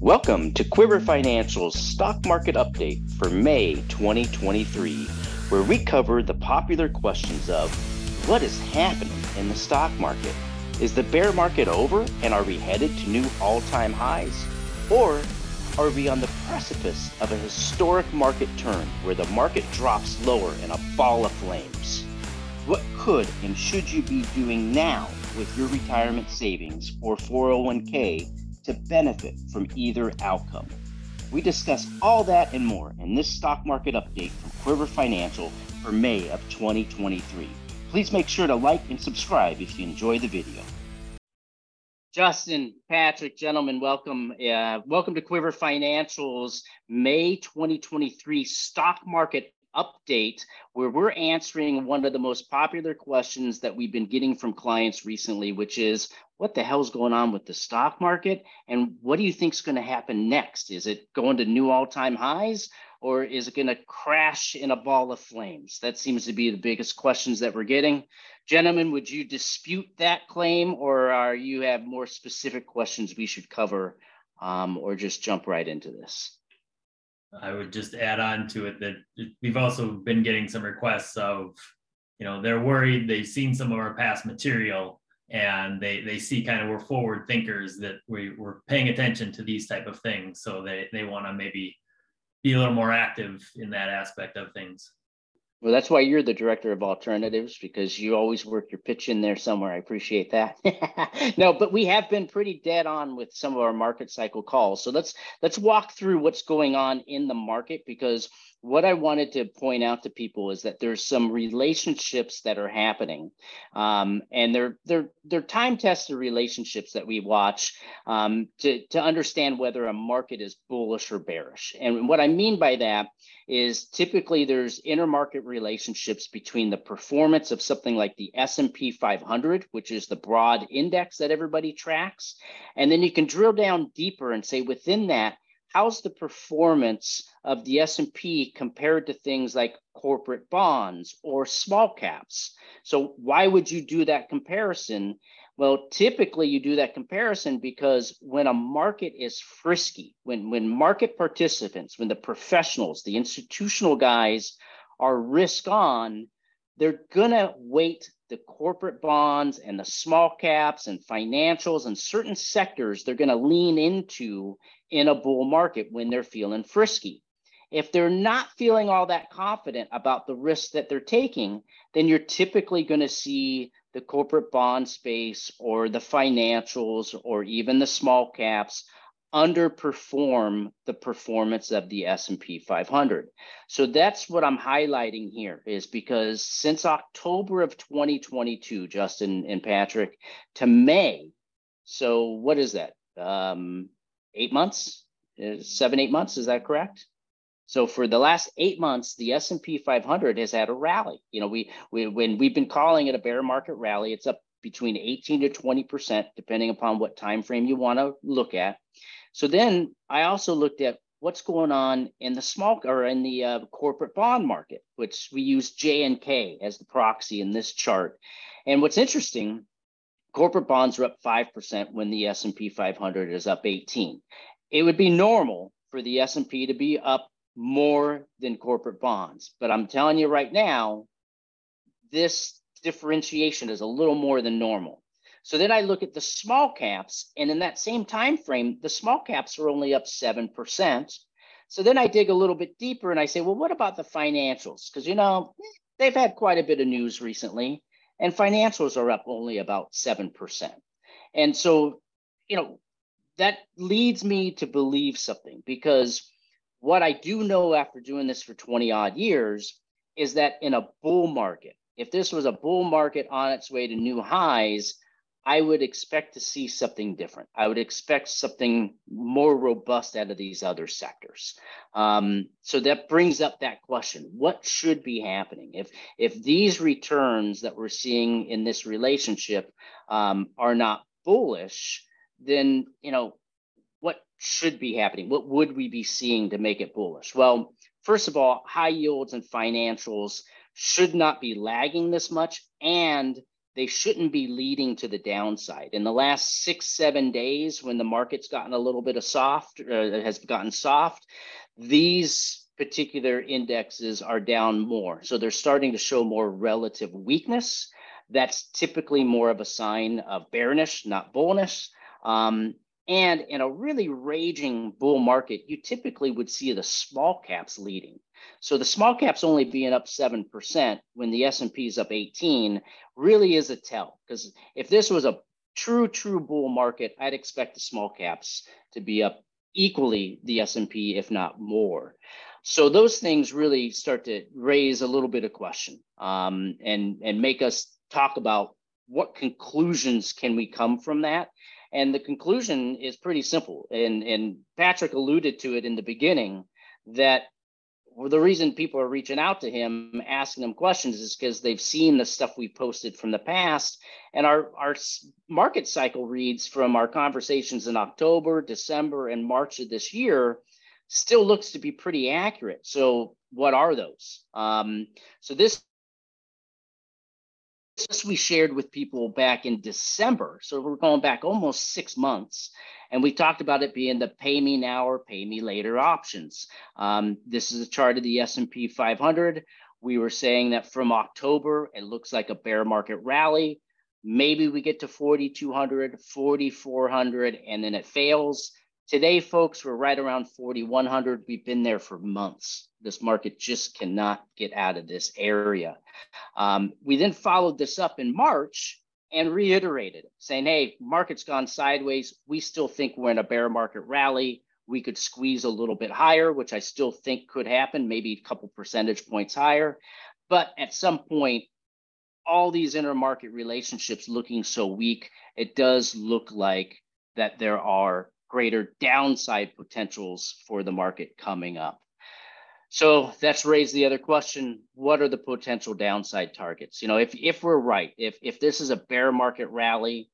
Welcome to Quiver Financial's stock market update for May 2023, where we cover the popular questions of what is happening in the stock market? Is the bear market over and are we headed to new all time highs? Or are we on the precipice of a historic market turn where the market drops lower in a ball of flames? What could and should you be doing now with your retirement savings or 401k to benefit from either outcome. We discuss all that and more in this stock market update from Quiver Financial for May of 2023. Please make sure to like and subscribe if you enjoy the video. Justin, Patrick, gentlemen, welcome. Uh, welcome to Quiver Financial's May 2023 stock market update where we're answering one of the most popular questions that we've been getting from clients recently, which is what the hell's going on with the stock market? And what do you think is going to happen next? Is it going to new all time highs or is it going to crash in a ball of flames? That seems to be the biggest questions that we're getting. Gentlemen, would you dispute that claim or are you have more specific questions we should cover um, or just jump right into this? I would just add on to it that we've also been getting some requests of, you know, they're worried they've seen some of our past material and they they see kind of we're forward thinkers that we, we're paying attention to these type of things. So they they want to maybe be a little more active in that aspect of things. Well, that's why you're the director of alternatives because you always work your pitch in there somewhere. I appreciate that. no, but we have been pretty dead on with some of our market cycle calls. So let's let's walk through what's going on in the market because what I wanted to point out to people is that there's some relationships that are happening, um, and they're they're they're time tested relationships that we watch um, to to understand whether a market is bullish or bearish. And what I mean by that is typically there's intermarket relationships between the performance of something like the S&P 500, which is the broad index that everybody tracks, and then you can drill down deeper and say within that how's the performance of the S&P compared to things like corporate bonds or small caps? So why would you do that comparison? Well, typically you do that comparison because when a market is frisky, when when market participants, when the professionals, the institutional guys are risk on, they're gonna weight the corporate bonds and the small caps and financials and certain sectors they're going to lean into in a bull market when they're feeling frisky. If they're not feeling all that confident about the risks that they're taking, then you're typically going to see the corporate bond space or the financials or even the small caps underperform the performance of the S&P 500. So that's what I'm highlighting here is because since October of 2022, Justin and Patrick, to May, so what is that? Um, eight months, uh, seven, eight months. Is that correct? So for the last eight months, the S&P 500 has had a rally. You know, we, we when we've been calling it a bear market rally, it's up between 18 to 20 percent, depending upon what time frame you want to look at. So then I also looked at what's going on in the small or in the uh, corporate bond market, which we use JNK as the proxy in this chart. And what's interesting corporate bonds are up 5% when the S&P 500 is up 18. It would be normal for the S&P to be up more than corporate bonds, but I'm telling you right now this differentiation is a little more than normal. So then I look at the small caps and in that same time frame the small caps are only up 7%. So then I dig a little bit deeper and I say, well, what about the financials? Because, you know, they've had quite a bit of news recently and financials are up only about 7%. And so, you know, that leads me to believe something because what I do know after doing this for 20 odd years is that in a bull market, if this was a bull market on its way to new highs, I would expect to see something different. I would expect something more robust out of these other sectors. Um, so that brings up that question: What should be happening if if these returns that we're seeing in this relationship um, are not bullish? Then you know what should be happening. What would we be seeing to make it bullish? Well, first of all, high yields and financials should not be lagging this much, and they shouldn't be leading to the downside. In the last six, seven days, when the market's gotten a little bit of soft, uh, has gotten soft, these particular indexes are down more. So they're starting to show more relative weakness. That's typically more of a sign of bearish, not bullish. Um, and in a really raging bull market, you typically would see the small caps leading. So the small caps only being up 7% when the S&P is up 18 really is a tell because if this was a true true bull market, I'd expect the small caps to be up equally the S&P if not more. So those things really start to raise a little bit of question um, and and make us talk about what conclusions can we come from that and the conclusion is pretty simple. And, and Patrick alluded to it in the beginning that the reason people are reaching out to him, asking him questions, is because they've seen the stuff we posted from the past. And our, our market cycle reads from our conversations in October, December, and March of this year still looks to be pretty accurate. So, what are those? Um, so, this this we shared with people back in December. So we're going back almost six months. And we talked about it being the pay me now or pay me later options. Um, this is a chart of the S&P 500. We were saying that from October, it looks like a bear market rally. Maybe we get to 4,200, 4,400, and then it fails. Today, folks, we're right around 4,100. We've been there for months. This market just cannot get out of this area. Um, we then followed this up in March and reiterated, saying, hey, market's gone sideways. We still think we're in a bear market rally. We could squeeze a little bit higher, which I still think could happen, maybe a couple percentage points higher. But at some point, all these intermarket relationships looking so weak, it does look like that there are greater downside potentials for the market coming up. So that's raised the other question: What are the potential downside targets? You know, if if we're right, if if this is a bear market rally,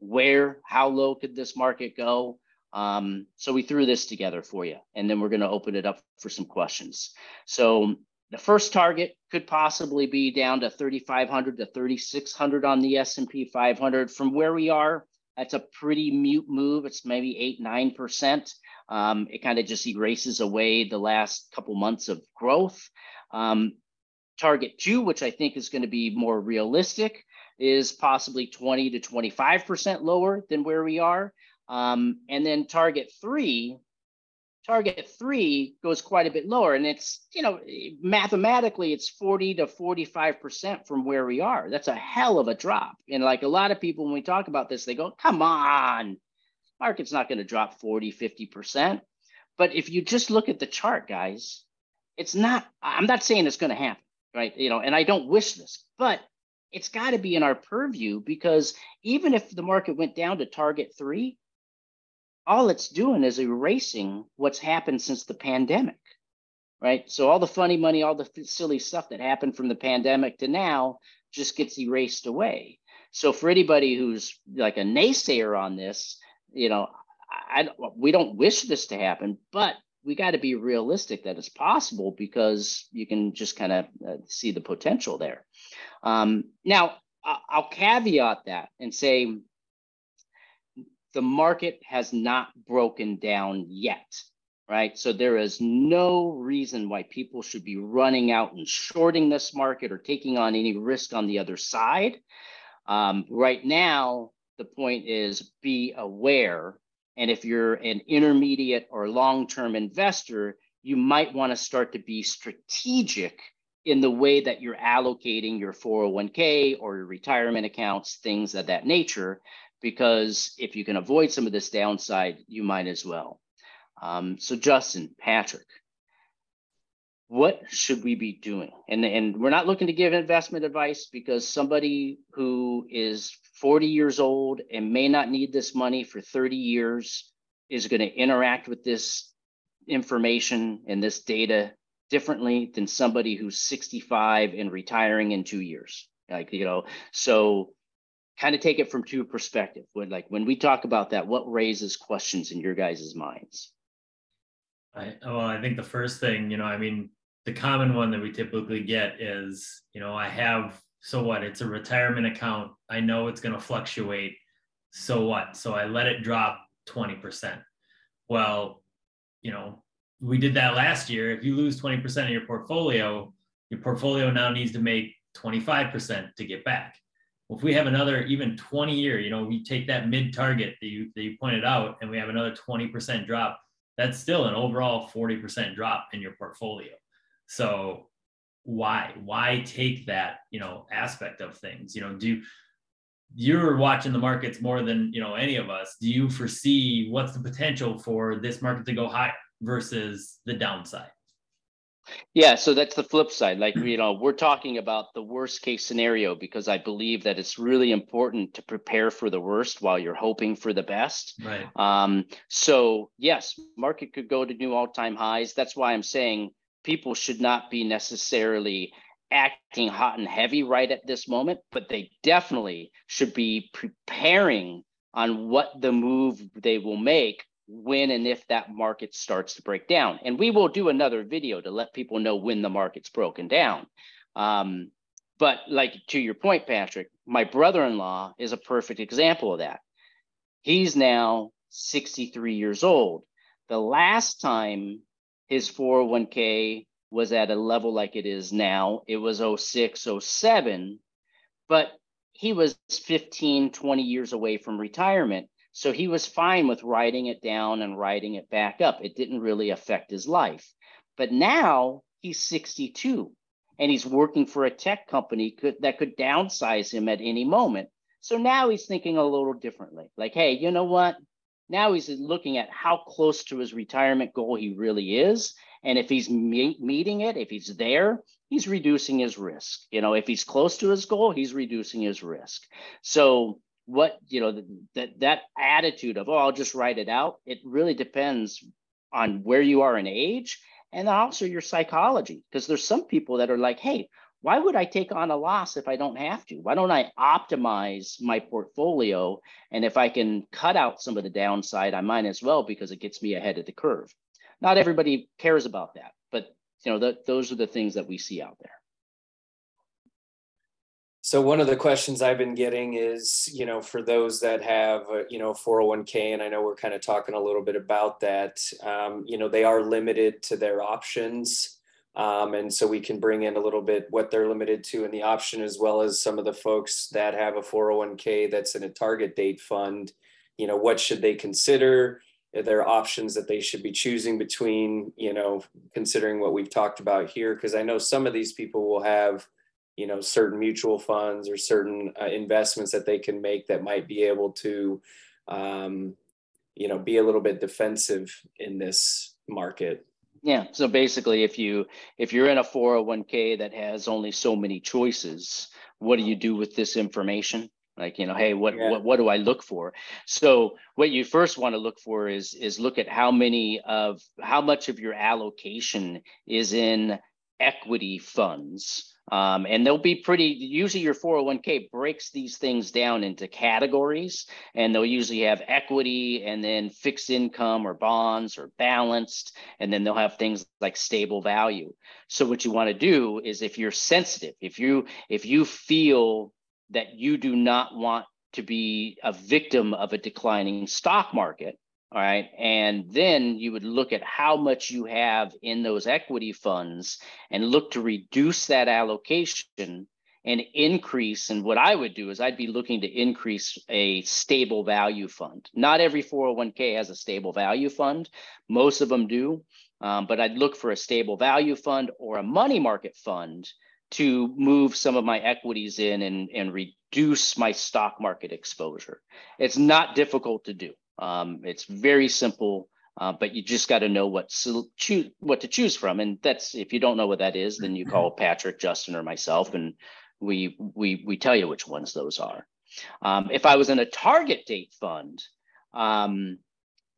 where, how low could this market go? Um, so we threw this together for you, and then we're going to open it up for some questions. So the first target could possibly be down to 3,500 to 3,600 on the S&P 500 from where we are. That's a pretty mute move. It's maybe eight, nine percent. Um, it kind of just erases away the last couple months of growth. Um, target two, which I think is going to be more realistic, is possibly 20 to 25% lower than where we are. Um, and then target three, target three goes quite a bit lower. And it's, you know, mathematically, it's 40 to 45% from where we are. That's a hell of a drop. And like a lot of people, when we talk about this, they go, come on, market's not going to drop 40, 50%. But if you just look at the chart, guys, it's not, I'm not saying it's going to happen, right? You know, and I don't wish this, but it's got to be in our purview because even if the market went down to target three, all it's doing is erasing what's happened since the pandemic, right? So all the funny money, all the silly stuff that happened from the pandemic to now just gets erased away. So for anybody who's like a naysayer on this, you know, I, we don't wish this to happen, but we got to be realistic that it's possible because you can just kind of uh, see the potential there. Um, now, I'll caveat that and say the market has not broken down yet, right? So there is no reason why people should be running out and shorting this market or taking on any risk on the other side. Um, right now, the point is be aware. And if you're an intermediate or long term investor, you might want to start to be strategic in the way that you're allocating your 401k or your retirement accounts, things of that nature, because if you can avoid some of this downside, you might as well. Um, so, Justin, Patrick, what should we be doing? And, and we're not looking to give investment advice because somebody who is 40 years old and may not need this money for 30 years is going to interact with this information and this data differently than somebody who's 65 and retiring in two years. Like, you know, so kind of take it from two perspectives. When like when we talk about that, what raises questions in your guys' minds? I well, I think the first thing, you know, I mean, the common one that we typically get is, you know, I have so what? It's a retirement account. I know it's going to fluctuate. So what? So I let it drop 20%. Well, you know, we did that last year. If you lose 20% of your portfolio, your portfolio now needs to make 25% to get back. Well, if we have another even 20 year, you know, we take that mid target that you, that you pointed out and we have another 20% drop, that's still an overall 40% drop in your portfolio. So why why take that you know aspect of things? You know do you're watching the markets more than you know any of us. Do you foresee what's the potential for this market to go higher versus the downside yeah so that's the flip side like you know we're talking about the worst case scenario because i believe that it's really important to prepare for the worst while you're hoping for the best. Right. Um so yes market could go to new all-time highs. That's why i'm saying people should not be necessarily acting hot and heavy right at this moment, but they definitely should be preparing on what the move they will make when and if that market starts to break down. And we will do another video to let people know when the market's broken down. Um, but like to your point, Patrick, my brother-in-law is a perfect example of that. He's now 63 years old. The last time his 401k was at a level like it is now. It was 06, 07, but he was 15, 20 years away from retirement. So he was fine with writing it down and writing it back up. It didn't really affect his life. But now he's 62 and he's working for a tech company could, that could downsize him at any moment. So now he's thinking a little differently. Like, hey, you know what? Now he's looking at how close to his retirement goal he really is. And if he's me- meeting it, if he's there, he's reducing his risk. You know, if he's close to his goal, he's reducing his risk. So what, you know, that that attitude of, oh, I'll just write it out, it really depends on where you are in age and also your psychology. Because there's some people that are like, hey, why would I take on a loss if I don't have to? Why don't I optimize my portfolio? And if I can cut out some of the downside, I might as well because it gets me ahead of the curve. Not everybody cares about that, but you know, the, those are the things that we see out there. So one of the questions I've been getting is, you know, for those that have, uh, you know, 401k, and I know we're kind of talking a little bit about that, um, you know, they are limited to their options um, and so we can bring in a little bit what they're limited to in the option, as well as some of the folks that have a 401k that's in a target date fund. You know, what should they consider? Are there options that they should be choosing between, you know, considering what we've talked about here? Because I know some of these people will have, you know, certain mutual funds or certain uh, investments that they can make that might be able to, um, you know, be a little bit defensive in this market. Yeah. So basically, if you if you're in a 401k that has only so many choices, what do you do with this information? Like, you know, hey, what yeah. what what do I look for? So what you first want to look for is is look at how many of how much of your allocation is in equity funds um, and they'll be pretty, usually your 401k breaks these things down into categories, and they'll usually have equity and then fixed income or bonds or balanced, and then they'll have things like stable value. So what you want to do is if you're sensitive, if you if you feel that you do not want to be a victim of a declining stock market, all right. And then you would look at how much you have in those equity funds and look to reduce that allocation and increase. And what I would do is I'd be looking to increase a stable value fund. Not every 401k has a stable value fund, most of them do. Um, but I'd look for a stable value fund or a money market fund to move some of my equities in and, and reduce my stock market exposure. It's not difficult to do. Um, it's very simple, uh, but you just got to know what to choose, what to choose from. And that's if you don't know what that is, then you call Patrick, Justin, or myself, and we we we tell you which ones those are. Um, if I was in a target date fund, um,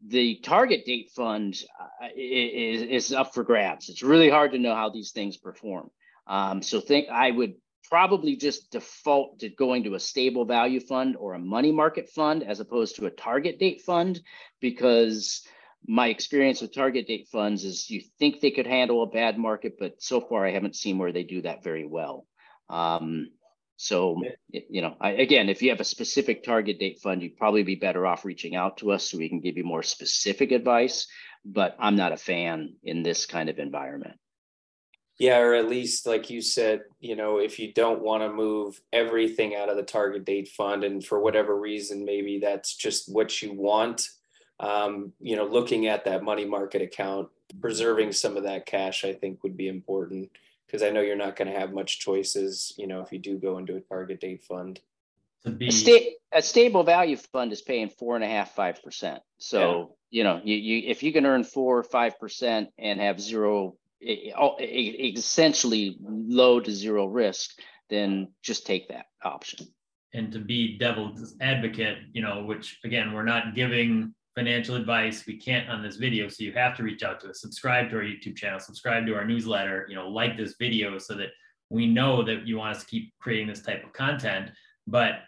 the target date fund uh, is, is up for grabs. It's really hard to know how these things perform. Um, so think I would probably just default to going to a stable value fund or a money market fund as opposed to a target date fund because my experience with target date funds is you think they could handle a bad market, but so far I haven't seen where they do that very well. Um, So, you know, I, again, if you have a specific target date fund, you'd probably be better off reaching out to us so we can give you more specific advice. But I'm not a fan in this kind of environment. Yeah, or at least like you said, you know, if you don't want to move everything out of the target date fund, and for whatever reason, maybe that's just what you want, um, you know, looking at that money market account, preserving some of that cash, I think would be important because I know you're not going to have much choices, you know, if you do go into a target date fund. To be a, sta- a stable value fund is paying four and a half, five percent. So yeah. you know, you, you if you can earn four or five percent and have zero, essentially low to zero risk, then just take that option. And to be devil's advocate, you know, which again, we're not giving financial advice we can't on this video so you have to reach out to us subscribe to our youtube channel subscribe to our newsletter you know like this video so that we know that you want us to keep creating this type of content but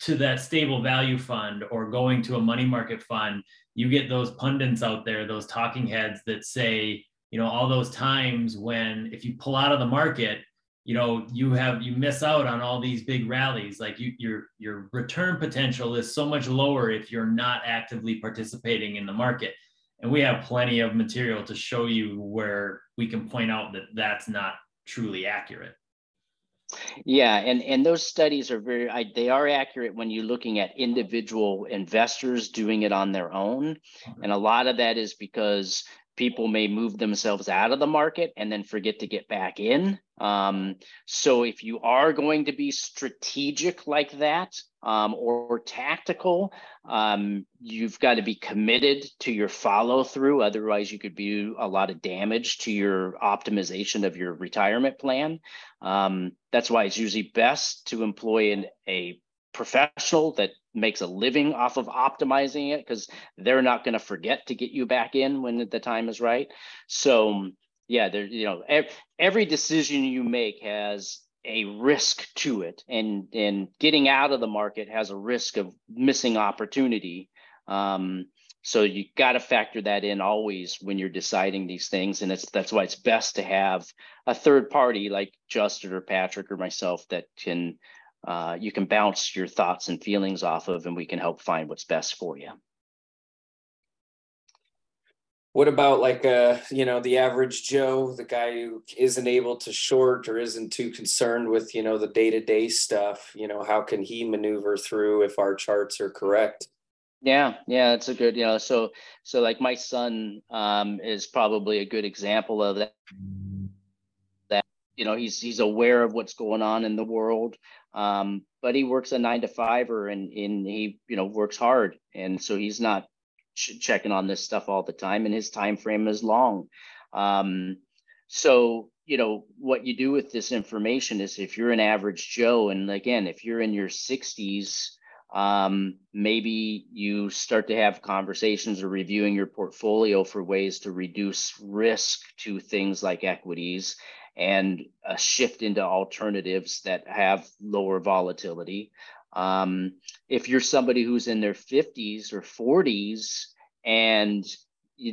to that stable value fund or going to a money market fund you get those pundits out there those talking heads that say you know all those times when if you pull out of the market you know you have you miss out on all these big rallies. Like you your your return potential is so much lower if you're not actively participating in the market. And we have plenty of material to show you where we can point out that that's not truly accurate. Yeah and and those studies are very I, they are accurate when you're looking at individual investors doing it on their own. And a lot of that is because people may move themselves out of the market and then forget to get back in. Um, so if you are going to be strategic like that um, or, or, tactical, um, you've got to be committed to your follow through. Otherwise, you could do a lot of damage to your optimization of your retirement plan. Um, that's why it's usually best to employ an, a professional that makes a living off of optimizing it because they're not going to forget to get you back in when the time is right. So yeah, there you know every decision you make has a risk to it, and and getting out of the market has a risk of missing opportunity. Um, so you got to factor that in always when you're deciding these things, and it's that's why it's best to have a third party like Justin or Patrick or myself that can uh, you can bounce your thoughts and feelings off of, and we can help find what's best for you. What about like uh, you know, the average Joe, the guy who isn't able to short or isn't too concerned with, you know, the day-to-day stuff, you know, how can he maneuver through if our charts are correct? Yeah, yeah, it's a good, you know, so so like my son um is probably a good example of that that you know he's he's aware of what's going on in the world um, but he works a nine to fiver and, and he, you know, works hard. And so he's not ch- checking on this stuff all the time and his time frame is long. Um, so, you know, what you do with this information is if you're an average Joe, and again, if you're in your 60s, um, maybe you start to have conversations or reviewing your portfolio for ways to reduce risk to things like equities and a shift into alternatives that have lower volatility. Um, if you're somebody who's in their 50s or 40s, and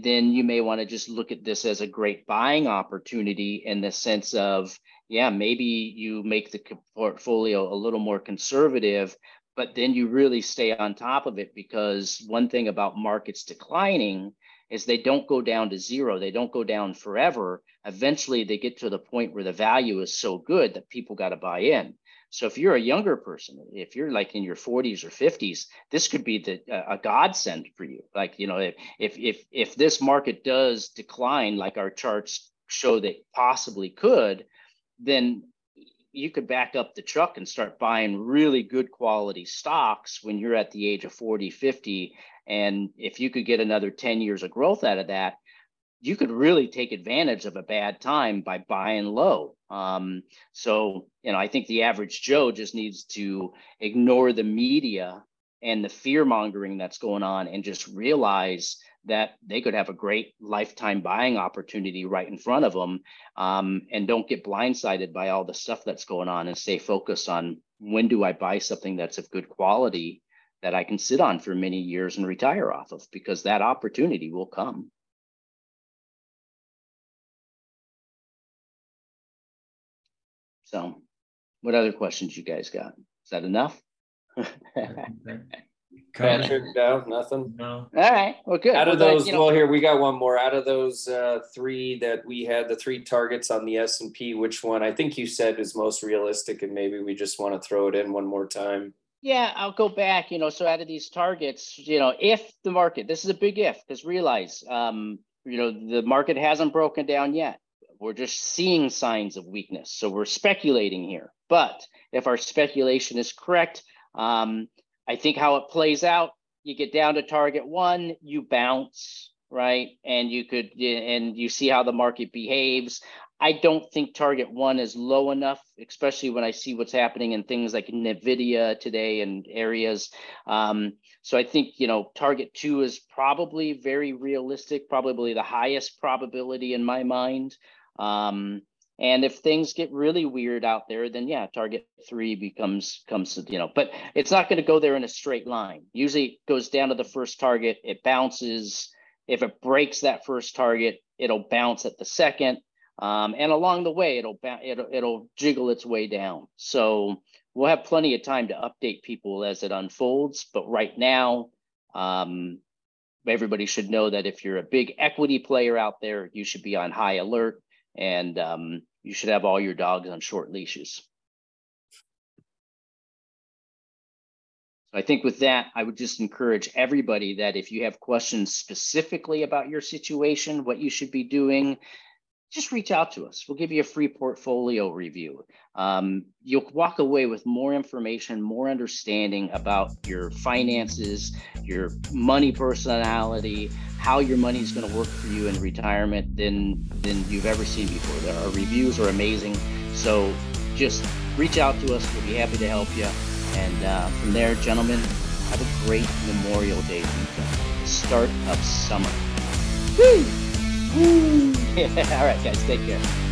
then you may want to just look at this as a great buying opportunity in the sense of, yeah, maybe you make the portfolio a little more conservative, but then you really stay on top of it because one thing about markets declining is they don't go down to zero. They don't go down forever. Eventually, they get to the point where the value is so good that people got to buy in. So if you're a younger person, if you're like in your 40s or 50s, this could be the uh, a godsend for you. Like you know, if if if if this market does decline, like our charts show that possibly could, then you could back up the truck and start buying really good quality stocks when you're at the age of 40 50 and if you could get another 10 years of growth out of that, you could really take advantage of a bad time by buying low. Um, so, you know, I think the average Joe just needs to ignore the media and the fear mongering that's going on and just realize that they could have a great lifetime buying opportunity right in front of them um, and don't get blindsided by all the stuff that's going on and stay focused on when do I buy something that's of good quality that I can sit on for many years and retire off of because that opportunity will come. So, What other questions you guys got? Is that enough? All Covered. Patrick, no, nothing. No, right, well, good. Out of Well, then, those, you know, well, here, we got one more. Out of those uh three that we had, the three targets on the S and P, which one I think you said is most realistic and maybe we just want to throw it in one more time. Yeah, I'll go back, you know, so out of these targets, you know, if the market, this is a big if, because realize, um, you know, the market hasn't broken down yet. We're just seeing signs of weakness. So we're speculating here. But if our speculation is correct, um, I think how it plays out, you get down to target one, you bounce, right? And you could, and you see how the market behaves. I don't think target one is low enough, especially when I see what's happening in things like NVIDIA today and areas. Um, so I think, you know, target two is probably very realistic, probably the highest probability in my mind. Um, and if things get really weird out there, then yeah, target three becomes comes, you know, but it's not going to go there in a straight line. Usually it goes down to the first target, it bounces. If it breaks that first target, it'll bounce at the second. Um, and along the way, it'll, it'll it'll jiggle its way down. So we'll have plenty of time to update people as it unfolds. But right now, um, everybody should know that if you're a big equity player out there, you should be on high alert, and um, you should have all your dogs on short leashes. So I think with that, I would just encourage everybody that if you have questions specifically about your situation, what you should be doing, just reach out to us. We'll give you a free portfolio review. Um, you'll walk away with more information, more understanding about your finances, your money personality, how your money is going to work for you in retirement than than you've ever seen before. Our reviews are amazing. So just reach out to us. We'll be happy to help you. And uh, from there, gentlemen, have a great Memorial Day weekend. Start of summer. Woo! Woo! All right, guys, take care.